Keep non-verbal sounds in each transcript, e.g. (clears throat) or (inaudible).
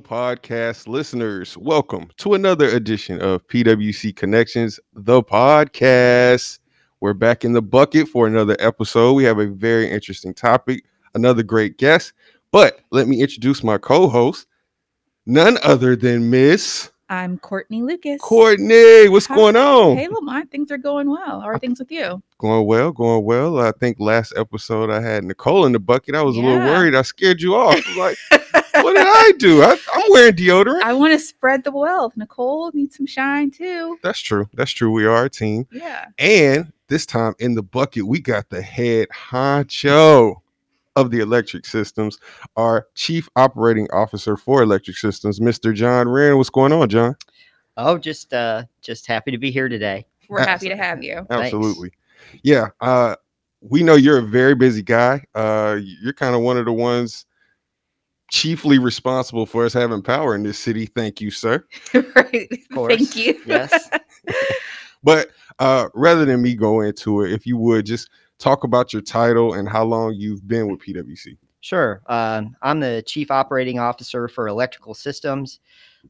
Podcast listeners. Welcome to another edition of PWC Connections, the podcast. We're back in the bucket for another episode. We have a very interesting topic, another great guest. But let me introduce my co host, none other than Miss I'm Courtney Lucas. Courtney. What's going on? Hey, Lamont, things are going well. How are things with you? Going well, going well. I think last episode I had Nicole in the bucket. I was a little worried. I scared you off. (laughs) Like, what did I do? I, I'm wearing deodorant. I want to spread the wealth. Nicole needs some shine too. That's true. That's true. We are a team. Yeah. And this time in the bucket, we got the head honcho of the electric systems, our chief operating officer for electric systems, Mr. John Rynne. What's going on, John? Oh, just uh just happy to be here today. We're happy to have you. Thanks. Absolutely. Yeah. Uh, we know you're a very busy guy. Uh, you're kind of one of the ones chiefly responsible for us having power in this city. Thank you, sir. (laughs) right. Thank you. Yes. (laughs) But uh, rather than me go into it, if you would just talk about your title and how long you've been with PwC. Sure. Um, I'm the chief operating officer for electrical systems.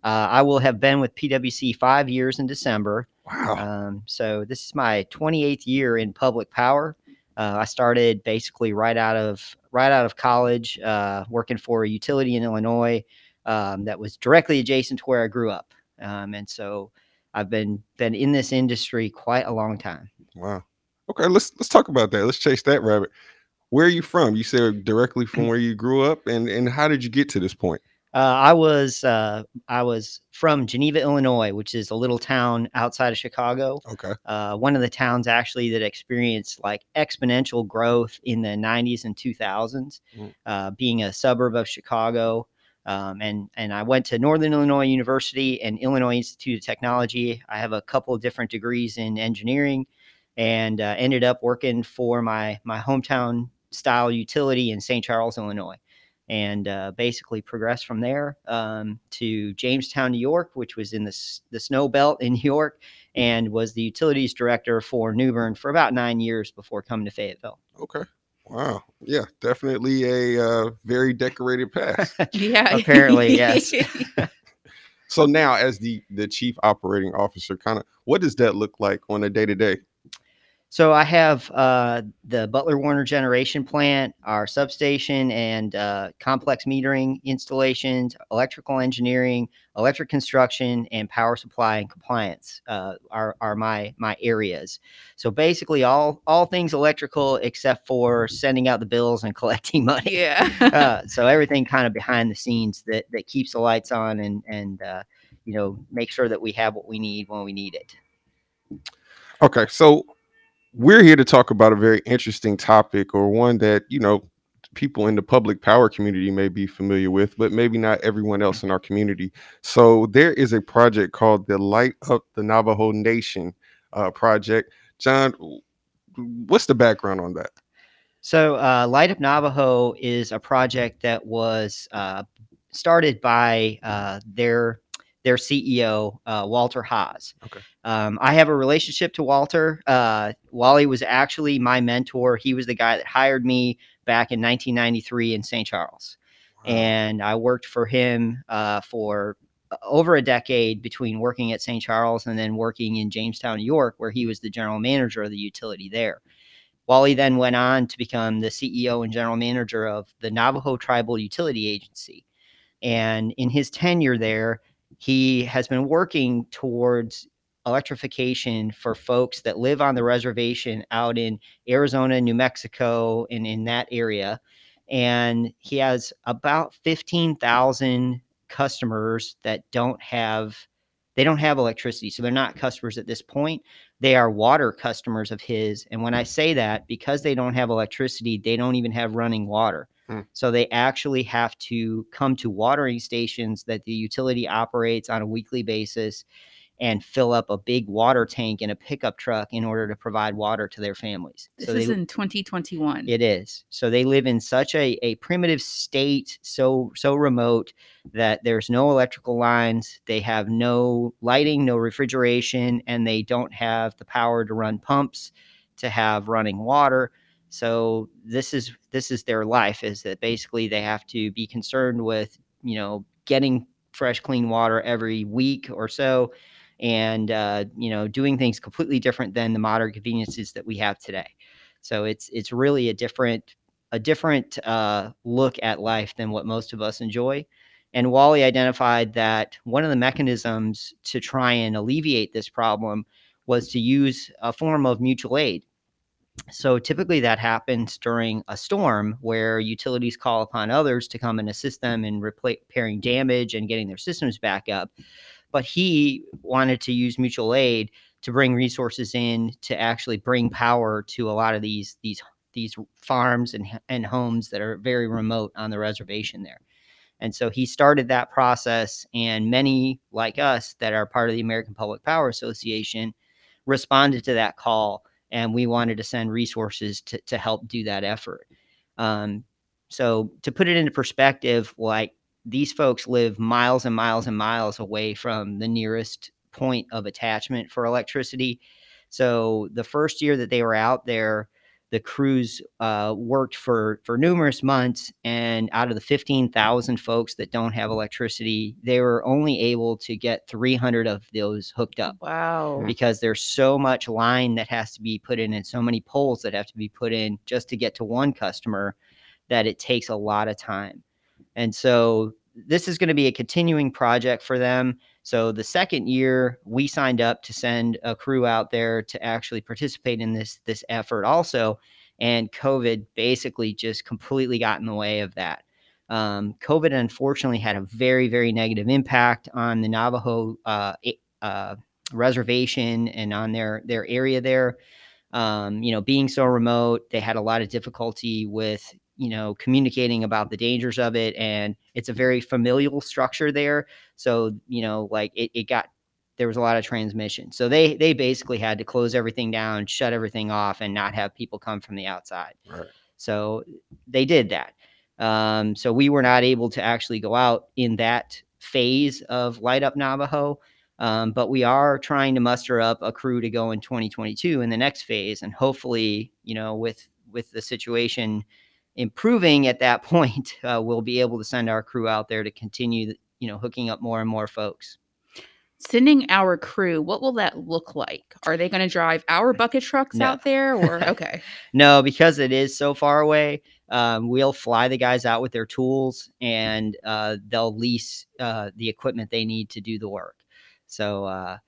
Uh, I will have been with PwC five years in December. Wow. Um, so this is my 28th year in public power. Uh, I started basically right out of right out of college, uh, working for a utility in Illinois um, that was directly adjacent to where I grew up, um, and so I've been been in this industry quite a long time. Wow. Okay, let's let's talk about that. Let's chase that rabbit. Where are you from? You said directly from (clears throat) where you grew up, and and how did you get to this point? Uh, I was uh, I was from Geneva, Illinois, which is a little town outside of Chicago. Okay. Uh, one of the towns actually that experienced like exponential growth in the 90s and 2000s, Mm. uh, being a suburb of Chicago. Um, and and I went to Northern Illinois University and Illinois Institute of Technology. I have a couple of different degrees in engineering, and uh, ended up working for my my hometown style utility in St. Charles, Illinois and uh, basically progressed from there um, to Jamestown, New York, which was in the, s- the snow belt in (laughs) New York, and was the utilities director for New Bern for about nine years before coming to Fayetteville. Okay. Wow. Yeah, definitely a uh, very decorated past. (laughs) Yeah. Apparently, yes. (laughs) so now, as the the chief operating officer, kind of, what does that look like on a day to day? So I have uh, the Butler Warner Generation Plant, our substation, and uh, complex metering installations, electrical engineering, electric construction, and power supply and compliance uh, are, are my my areas. So basically, all all things electrical except for sending out the bills and (laughs) collecting money. yeah. uh, (laughs) so everything kind of behind the scenes that that keeps the lights on and and uh, you know make sure that we have what we need when we need it. Okay, so we're here to talk about a very interesting topic, or one that you know people in the public power community may be familiar with, but maybe not everyone else in our community. So there is a project called the Light Up the Navajo Nation uh, project. John, what's the background on that? So, uh, Light Up Navajo is a project that was uh, started by uh, their their CEO uh, Walter Haase. Okay. Um, I have a relationship to Walter. Uh, Wally was actually my mentor. He was the guy that hired me back in 1993 in St. Charles, and I worked for him uh, for over a decade between working at St. Charles and then working in Jamestown, New York, where he was the general manager of the utility there. Wally then went on to become the CEO and general manager of the Navajo Tribal Utility Agency. And in his tenure there, he has been working towards electrification for folks that live on the reservation out in Arizona, New Mexico, and in that area. And he has about 15,000 customers that don't have they don't have electricity so they're not customers at this point they are water customers of his and when i say that because they don't have electricity they don't even have running water Hmm. so they actually have to come to watering stations that the utility operates on a weekly basis and fill up a big water tank in a pickup truck in order to provide water to their families This so is they, in 2021. it is. So they live in such a, a primitive state, so so remote that there's no electrical lines, they have no lighting, no refrigeration, and they don't have the power to run pumps to have running water. So this is this is their life is that basically they have to be concerned with, you know, getting fresh, clean water every week or so, and uh, you know, doing things completely different than the modern conveniences that we have today. So it's it's really a different a different uh, look at life than what most of us enjoy. And Wally identified that one of the mechanisms to try and alleviate this problem was to use a form of mutual aid. So typically that happens during a storm where utilities call upon others to come and assist them in repairing damage and getting their systems back up. But he wanted to use mutual aid to bring resources in to actually bring power to a lot of these these these farms and, and homes that are very remote on the reservation there. And so he started that process, and many like us that are part of the American Public Power Association responded to that call, and we wanted to send resources to, to help do that effort. Um, so, to put it into perspective, like these folks live miles and miles and miles away from the nearest point of attachment for electricity. So, the first year that they were out there, the crews uh, worked for for numerous months, and out of the fifteen thousand folks that don't have electricity, they were only able to get three hundred of those hooked up. Wow. Because there's so much line that has to be put in, and so many poles that have to be put in just to get to one customer, that it takes a lot of time. And so this is going to be a continuing project for them. So the second year, we signed up to send a crew out there to actually participate in this this effort also, and COVID basically just completely got in the way of that. Um, COVID unfortunately had a very very negative impact on the Navajo uh, uh, reservation and on their their area there. Um, you know, being so remote, they had a lot of difficulty with you know communicating about the dangers of it and it's a very familial structure there. So you know like it, it got there was a lot of transmission. So they they basically had to close everything down shut everything off and not have people come from the outside. Right. so they did that. Um, so we were not able to actually go out in that phase of light up navajo um, but we are trying to muster up a crew to go in 2022 in the next phase and hopefully you know with with the situation improving at that (laughs) point, uh, we'll be able to send our crew out there to continue, you know, hooking up more and more folks. Sending our crew, what will that look like? Are they going to drive our (laughs) bucket trucks No. out there or (laughs) okay. No, because it is so far away, um, we'll fly the guys out with their tools and uh, they'll lease uh, the equipment they need to do the work. So, uh,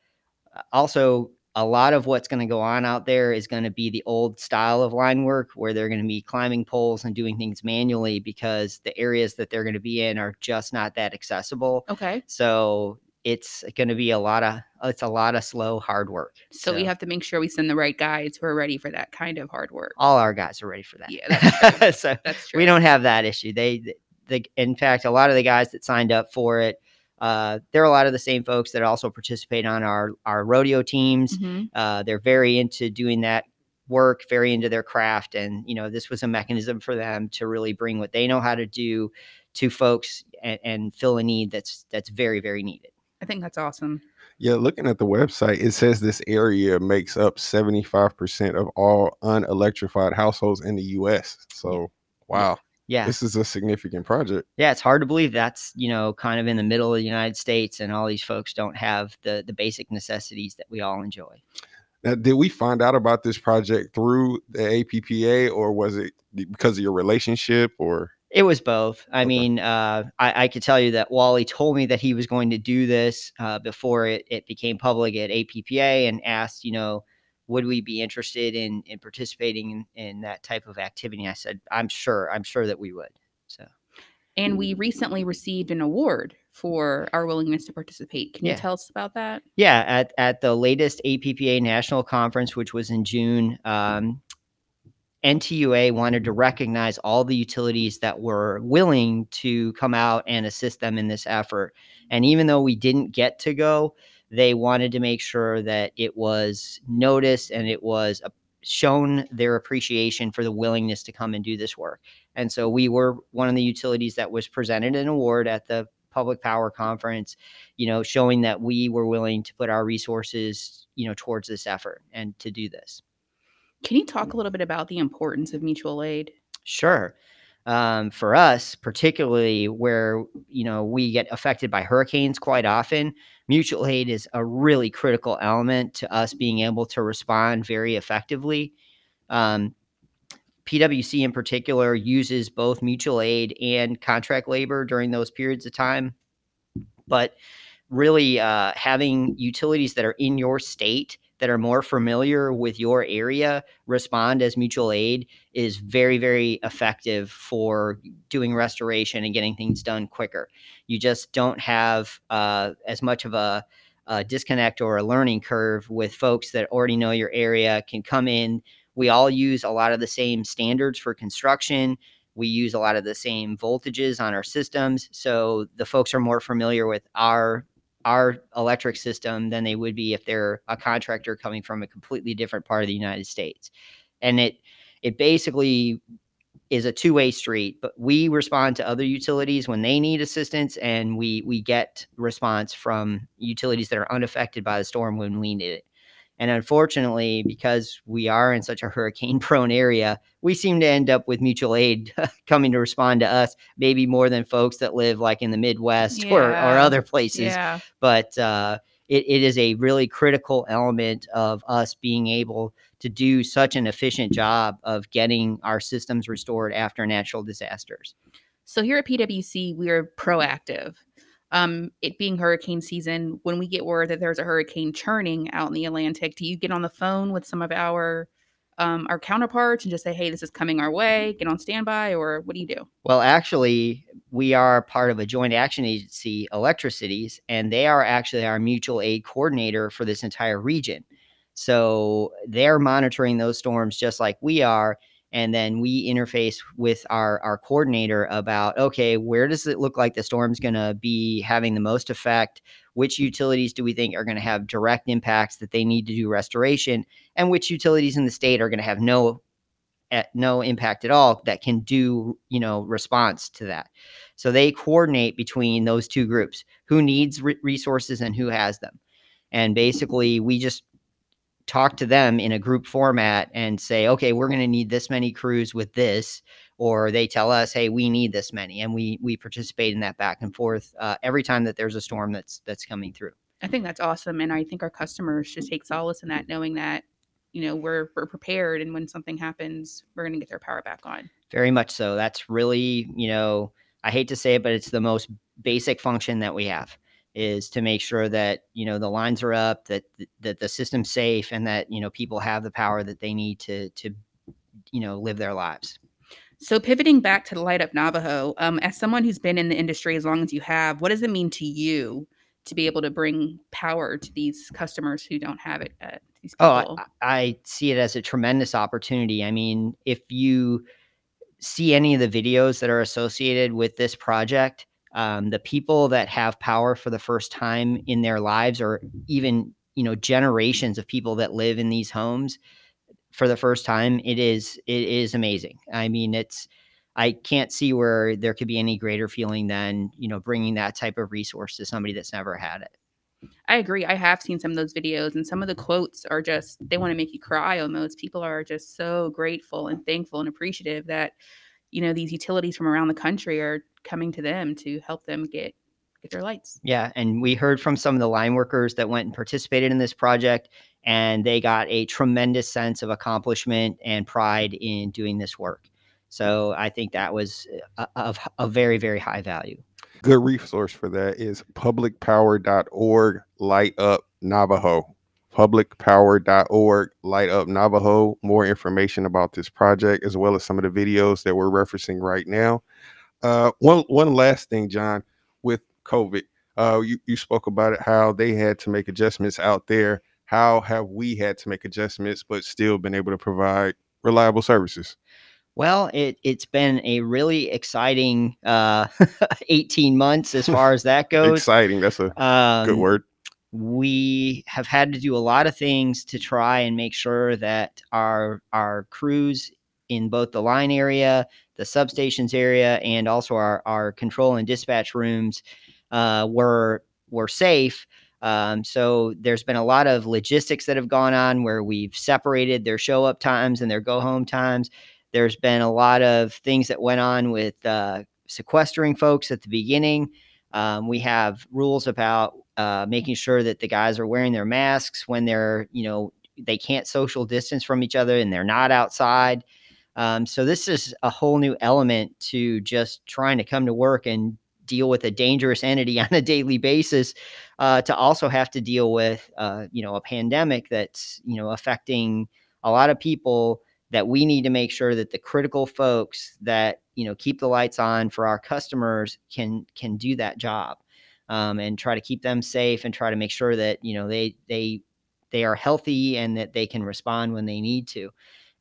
also, a lot of what's going to go on out there is going to be the old style of line work where they're going to be climbing poles and doing things manually because the areas that they're going to be in are just not that accessible. Okay. So it's going to be a lot of it's a lot of slow hard work. So, we have to make sure we send the right guys who are ready for that kind of hard work. all our guys are ready for that. Yeah, that's (laughs) so That's true. we don't have that issue. They the in fact a lot of the guys that signed up for it uh, they're a lot of the same folks that also participate on our our rodeo teams. Mhm. Uh, they're very into doing that work, very into their craft, and you know this was a mechanism for them to really bring what they know how to do to folks and, and fill a need that's that's very very needed. I think that's awesome. Yeah, looking at the website, it says this area makes up 75% of all unelectrified households in the US. So, wow, Yeah, this is a significant project. yeah, it's hard to believe that's you know kind of in the middle of the United States, and all these folks don't have the the basic necessities that we all enjoy. Now, did we find out about this project through the APPA or was it because of your relationship or? It was both. I Okay. mean, uh, I, I could tell you that Wally told me that he was going to do this uh, before it, it became public at APPA and asked, you know, would we be interested in in participating in, in that type of activity? And I said, I'm sure. I'm sure that we would. So And we recently received an award for our willingness to participate. Can Yeah. you tell us about that? yeah, at at the latest APPA national conference, which was in June. Um, NTUA wanted to recognize all the utilities that were willing to come out and assist them in this effort. And even though we didn't get to go, they wanted to make sure that it was noticed and it was shown their appreciation for the willingness to come and do this work. And so we were one of the utilities that was presented an award at the Public Power Conference, you know, showing that we were willing to put our resources, you know, towards this effort and to do this. Can you talk a little bit about the importance of mutual aid? Sure. um, for us, particularly where you know we get affected by hurricanes quite often, mutual aid is a really critical element to us being able to respond very effectively. Um, PwC in particular uses both mutual aid and contract labor during those periods of time, but really uh, having utilities that are in your state that are more familiar with your area respond as mutual aid is very, very effective for doing restoration and getting things done quicker. You just don't have uh, as much of a, a disconnect or a learning curve with folks that already know your area, can come in. We all use a lot of the same standards for construction. We use a lot of the same voltages on our systems. So the folks are more familiar with our our electric system than they would be if they're a contractor coming from a completely different part of the United States. And it it basically is a two-way street, but we respond to other utilities when they need assistance and we we get response from utilities that are unaffected by the storm when we need it. And unfortunately, because we are in such a (laughs) hurricane prone area, we seem to end up with mutual aid (laughs) coming to respond to us, maybe more than folks that live like in the Midwest or, or other places. Yeah. But uh, it, it is a really critical element of us being able to do such an efficient job of getting our systems restored after natural disasters. So here at PwC, we are proactive. Um, it being hurricane season, when we get word that there's a hurricane churning out in the Atlantic, do you get on the phone with some of our um, our counterparts and just say, "Hey, this is coming our way. Get on standby," or what do you do? Well, actually, we are part of a joint action agency, Electricities, and they are actually our mutual aid coordinator for this entire region. So they're monitoring those storms just like we are. And then we interface with our, our coordinator about okay, where does it look like the storm's going to be having the most effect? Which utilities do we think are going to have direct impacts that they need to do restoration? And which utilities in the state are going to have no at no impact at all that can do you know response to that so they coordinate between those two groups who needs re- resources and who has them and basically we just talk to them in a group format and say okay we're going to need this many crews with this or they tell us hey we need this many and we we participate in that back and forth uh, every time that there's a storm that's that's coming through I think that's awesome, and I think our customers should take solace in that, knowing that you know we're we're prepared, and when something happens, we're going to get their power back on. Very much so. That's really, you know, I hate to say it, but it's the most basic function that we have is to make sure that, you know, the lines are up, that that the system's safe and that, you know, people have the power that they need to to you know, live their lives. So pivoting back to the light up Navajo, um, as someone who's been in the industry as long as you have, what does it mean to you to be able to bring power to these customers who don't have it? Uh, these Oh. I, I see it as a tremendous opportunity. I mean, if you see any of the videos that are associated with this project, um, the people that have power for the first time in their lives, or even you know generations of people that live in these homes for the first time, it is it is amazing. I mean, it's I can't see where there could be any greater feeling than you know bringing that type of resource to somebody that's never had it. I agree. I have seen some of those videos, and some of the quotes are just, they want to make you cry almost. People are just so grateful and thankful and appreciative that, you know, these utilities from around the country are coming to them to help them get get their lights. Yeah, and we heard from some of the line workers that went and participated in this project, and they got a tremendous sense of accomplishment and pride in doing this work. So I think that was uh, of a very, very high value. Good resource for that is publicpower.org light up Navajo. Publicpower.org light up Navajo. More information about this project as well as some of the videos that we're referencing right now. Uh, one one last thing, John, with COVID, uh, you you spoke about it how they had to make adjustments out there. How have we had to make adjustments but still been able to provide reliable services? Well, it it's been a really exciting uh, (laughs) 18 months as far as that (laughs) goes. Exciting. That's a Um, good word. We have had to do a lot of things to try and make sure that our our crews in both the line area, the substations area, and also our our control and dispatch rooms uh, were were safe. Um, so there's been a lot of logistics that have gone on where we've separated their show up times and their go home times. There's been a lot of things that went on with uh, sequestering folks at the beginning. Um, we have rules about uh, making sure that the guys are wearing their masks when they're, you know, they can't social distance from each other and they're not outside. Um, so this is a whole new element to just trying to come to work and deal with a dangerous entity (laughs) on a daily basis. Uh, to also have to deal with, uh, you know, a pandemic that's you know affecting a lot of people. That we need to make sure that the critical folks that you know keep the lights on for our customers can can do that job. Um, and try to keep them safe and try to make sure that you know they they they are healthy and that they can respond when they need to.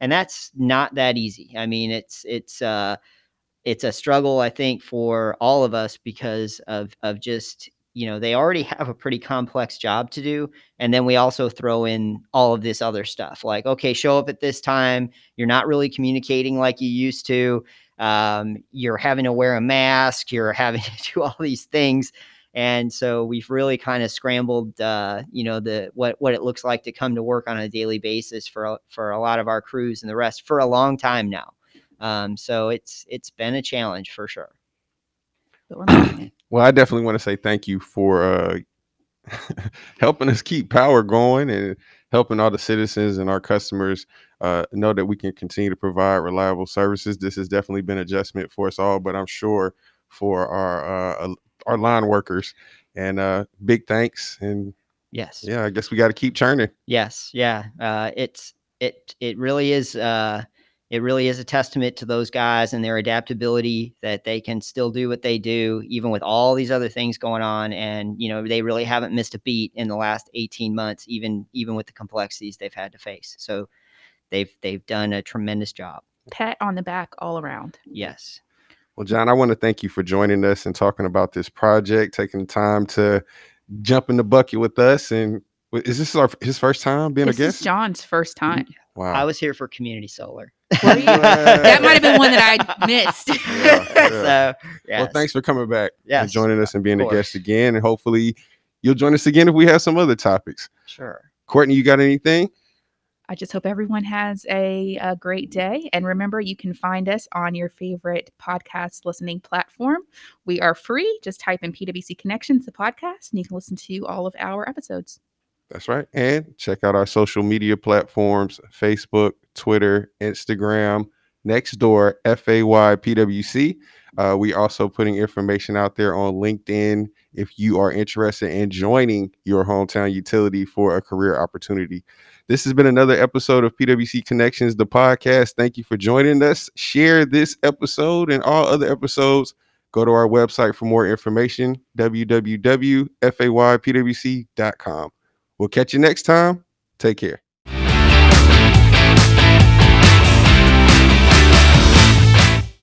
And that's not that easy. I mean it's it's uh it's a struggle i think for all of us because of of just you know they already (laughs) have a pretty complex job to do and then we also throw in all of this other stuff like okay show up at this time. You're not really communicating like you used to. Um, you're having to wear a mask. You're (laughs) having to do all these things and so we've really kind of scrambled uh, you know the what what it looks like to come to work on a daily basis for for a lot of our crews and the rest for a long time now um, so it's it's been a challenge for sure But we're making it. Well, I definitely want to say thank you for uh, (laughs) helping us keep power going and helping all the citizens and our customers uh, know that we can continue to provide reliable services. This has definitely been adjustment for us all, but I'm sure for our uh, our line workers. And uh, big thanks. And yes yeah, I guess we got to keep churning. Yes, yeah. Uh, it's it it really is uh, it really is a testament to those guys and their adaptability that they can still do what they do even with all these other things going on. And you know they really haven't missed a beat in the last eighteen months, even even with the complexities they've had to face. So they've they've done a tremendous job. Pat on the back all around. Yes. Well, John, I want to thank you for joining us and talking about this project, taking the time to jump in the bucket with us. And is this our, his first time being This a guest? is John's first time. wow. I was here for community solar. (laughs) Were that might have been one that I missed. Yeah, (laughs) yeah. so yes. Well, thanks for coming back and joining us and being a guest again. And hopefully you'll join us again if we have some other topics. Sure. Courtney, you got anything? I just hope everyone has a, a great day. And remember, you can find us on your favorite podcast listening platform. We are free. Just type in PWC Connections, the podcast, and you can listen to all of our episodes. That's right. And check out our social media platforms Facebook, Twitter, Instagram, Nextdoor, F A Y P W C. Uh, we also putting information out there on LinkedIn if you are interested in joining your hometown utility for a career opportunity. This has been another episode of PWC Connections, the podcast. Thank you for joining us. Share this episode and all other episodes. Go to our website for more information www.faypwc.com. We'll catch you next time. Take care.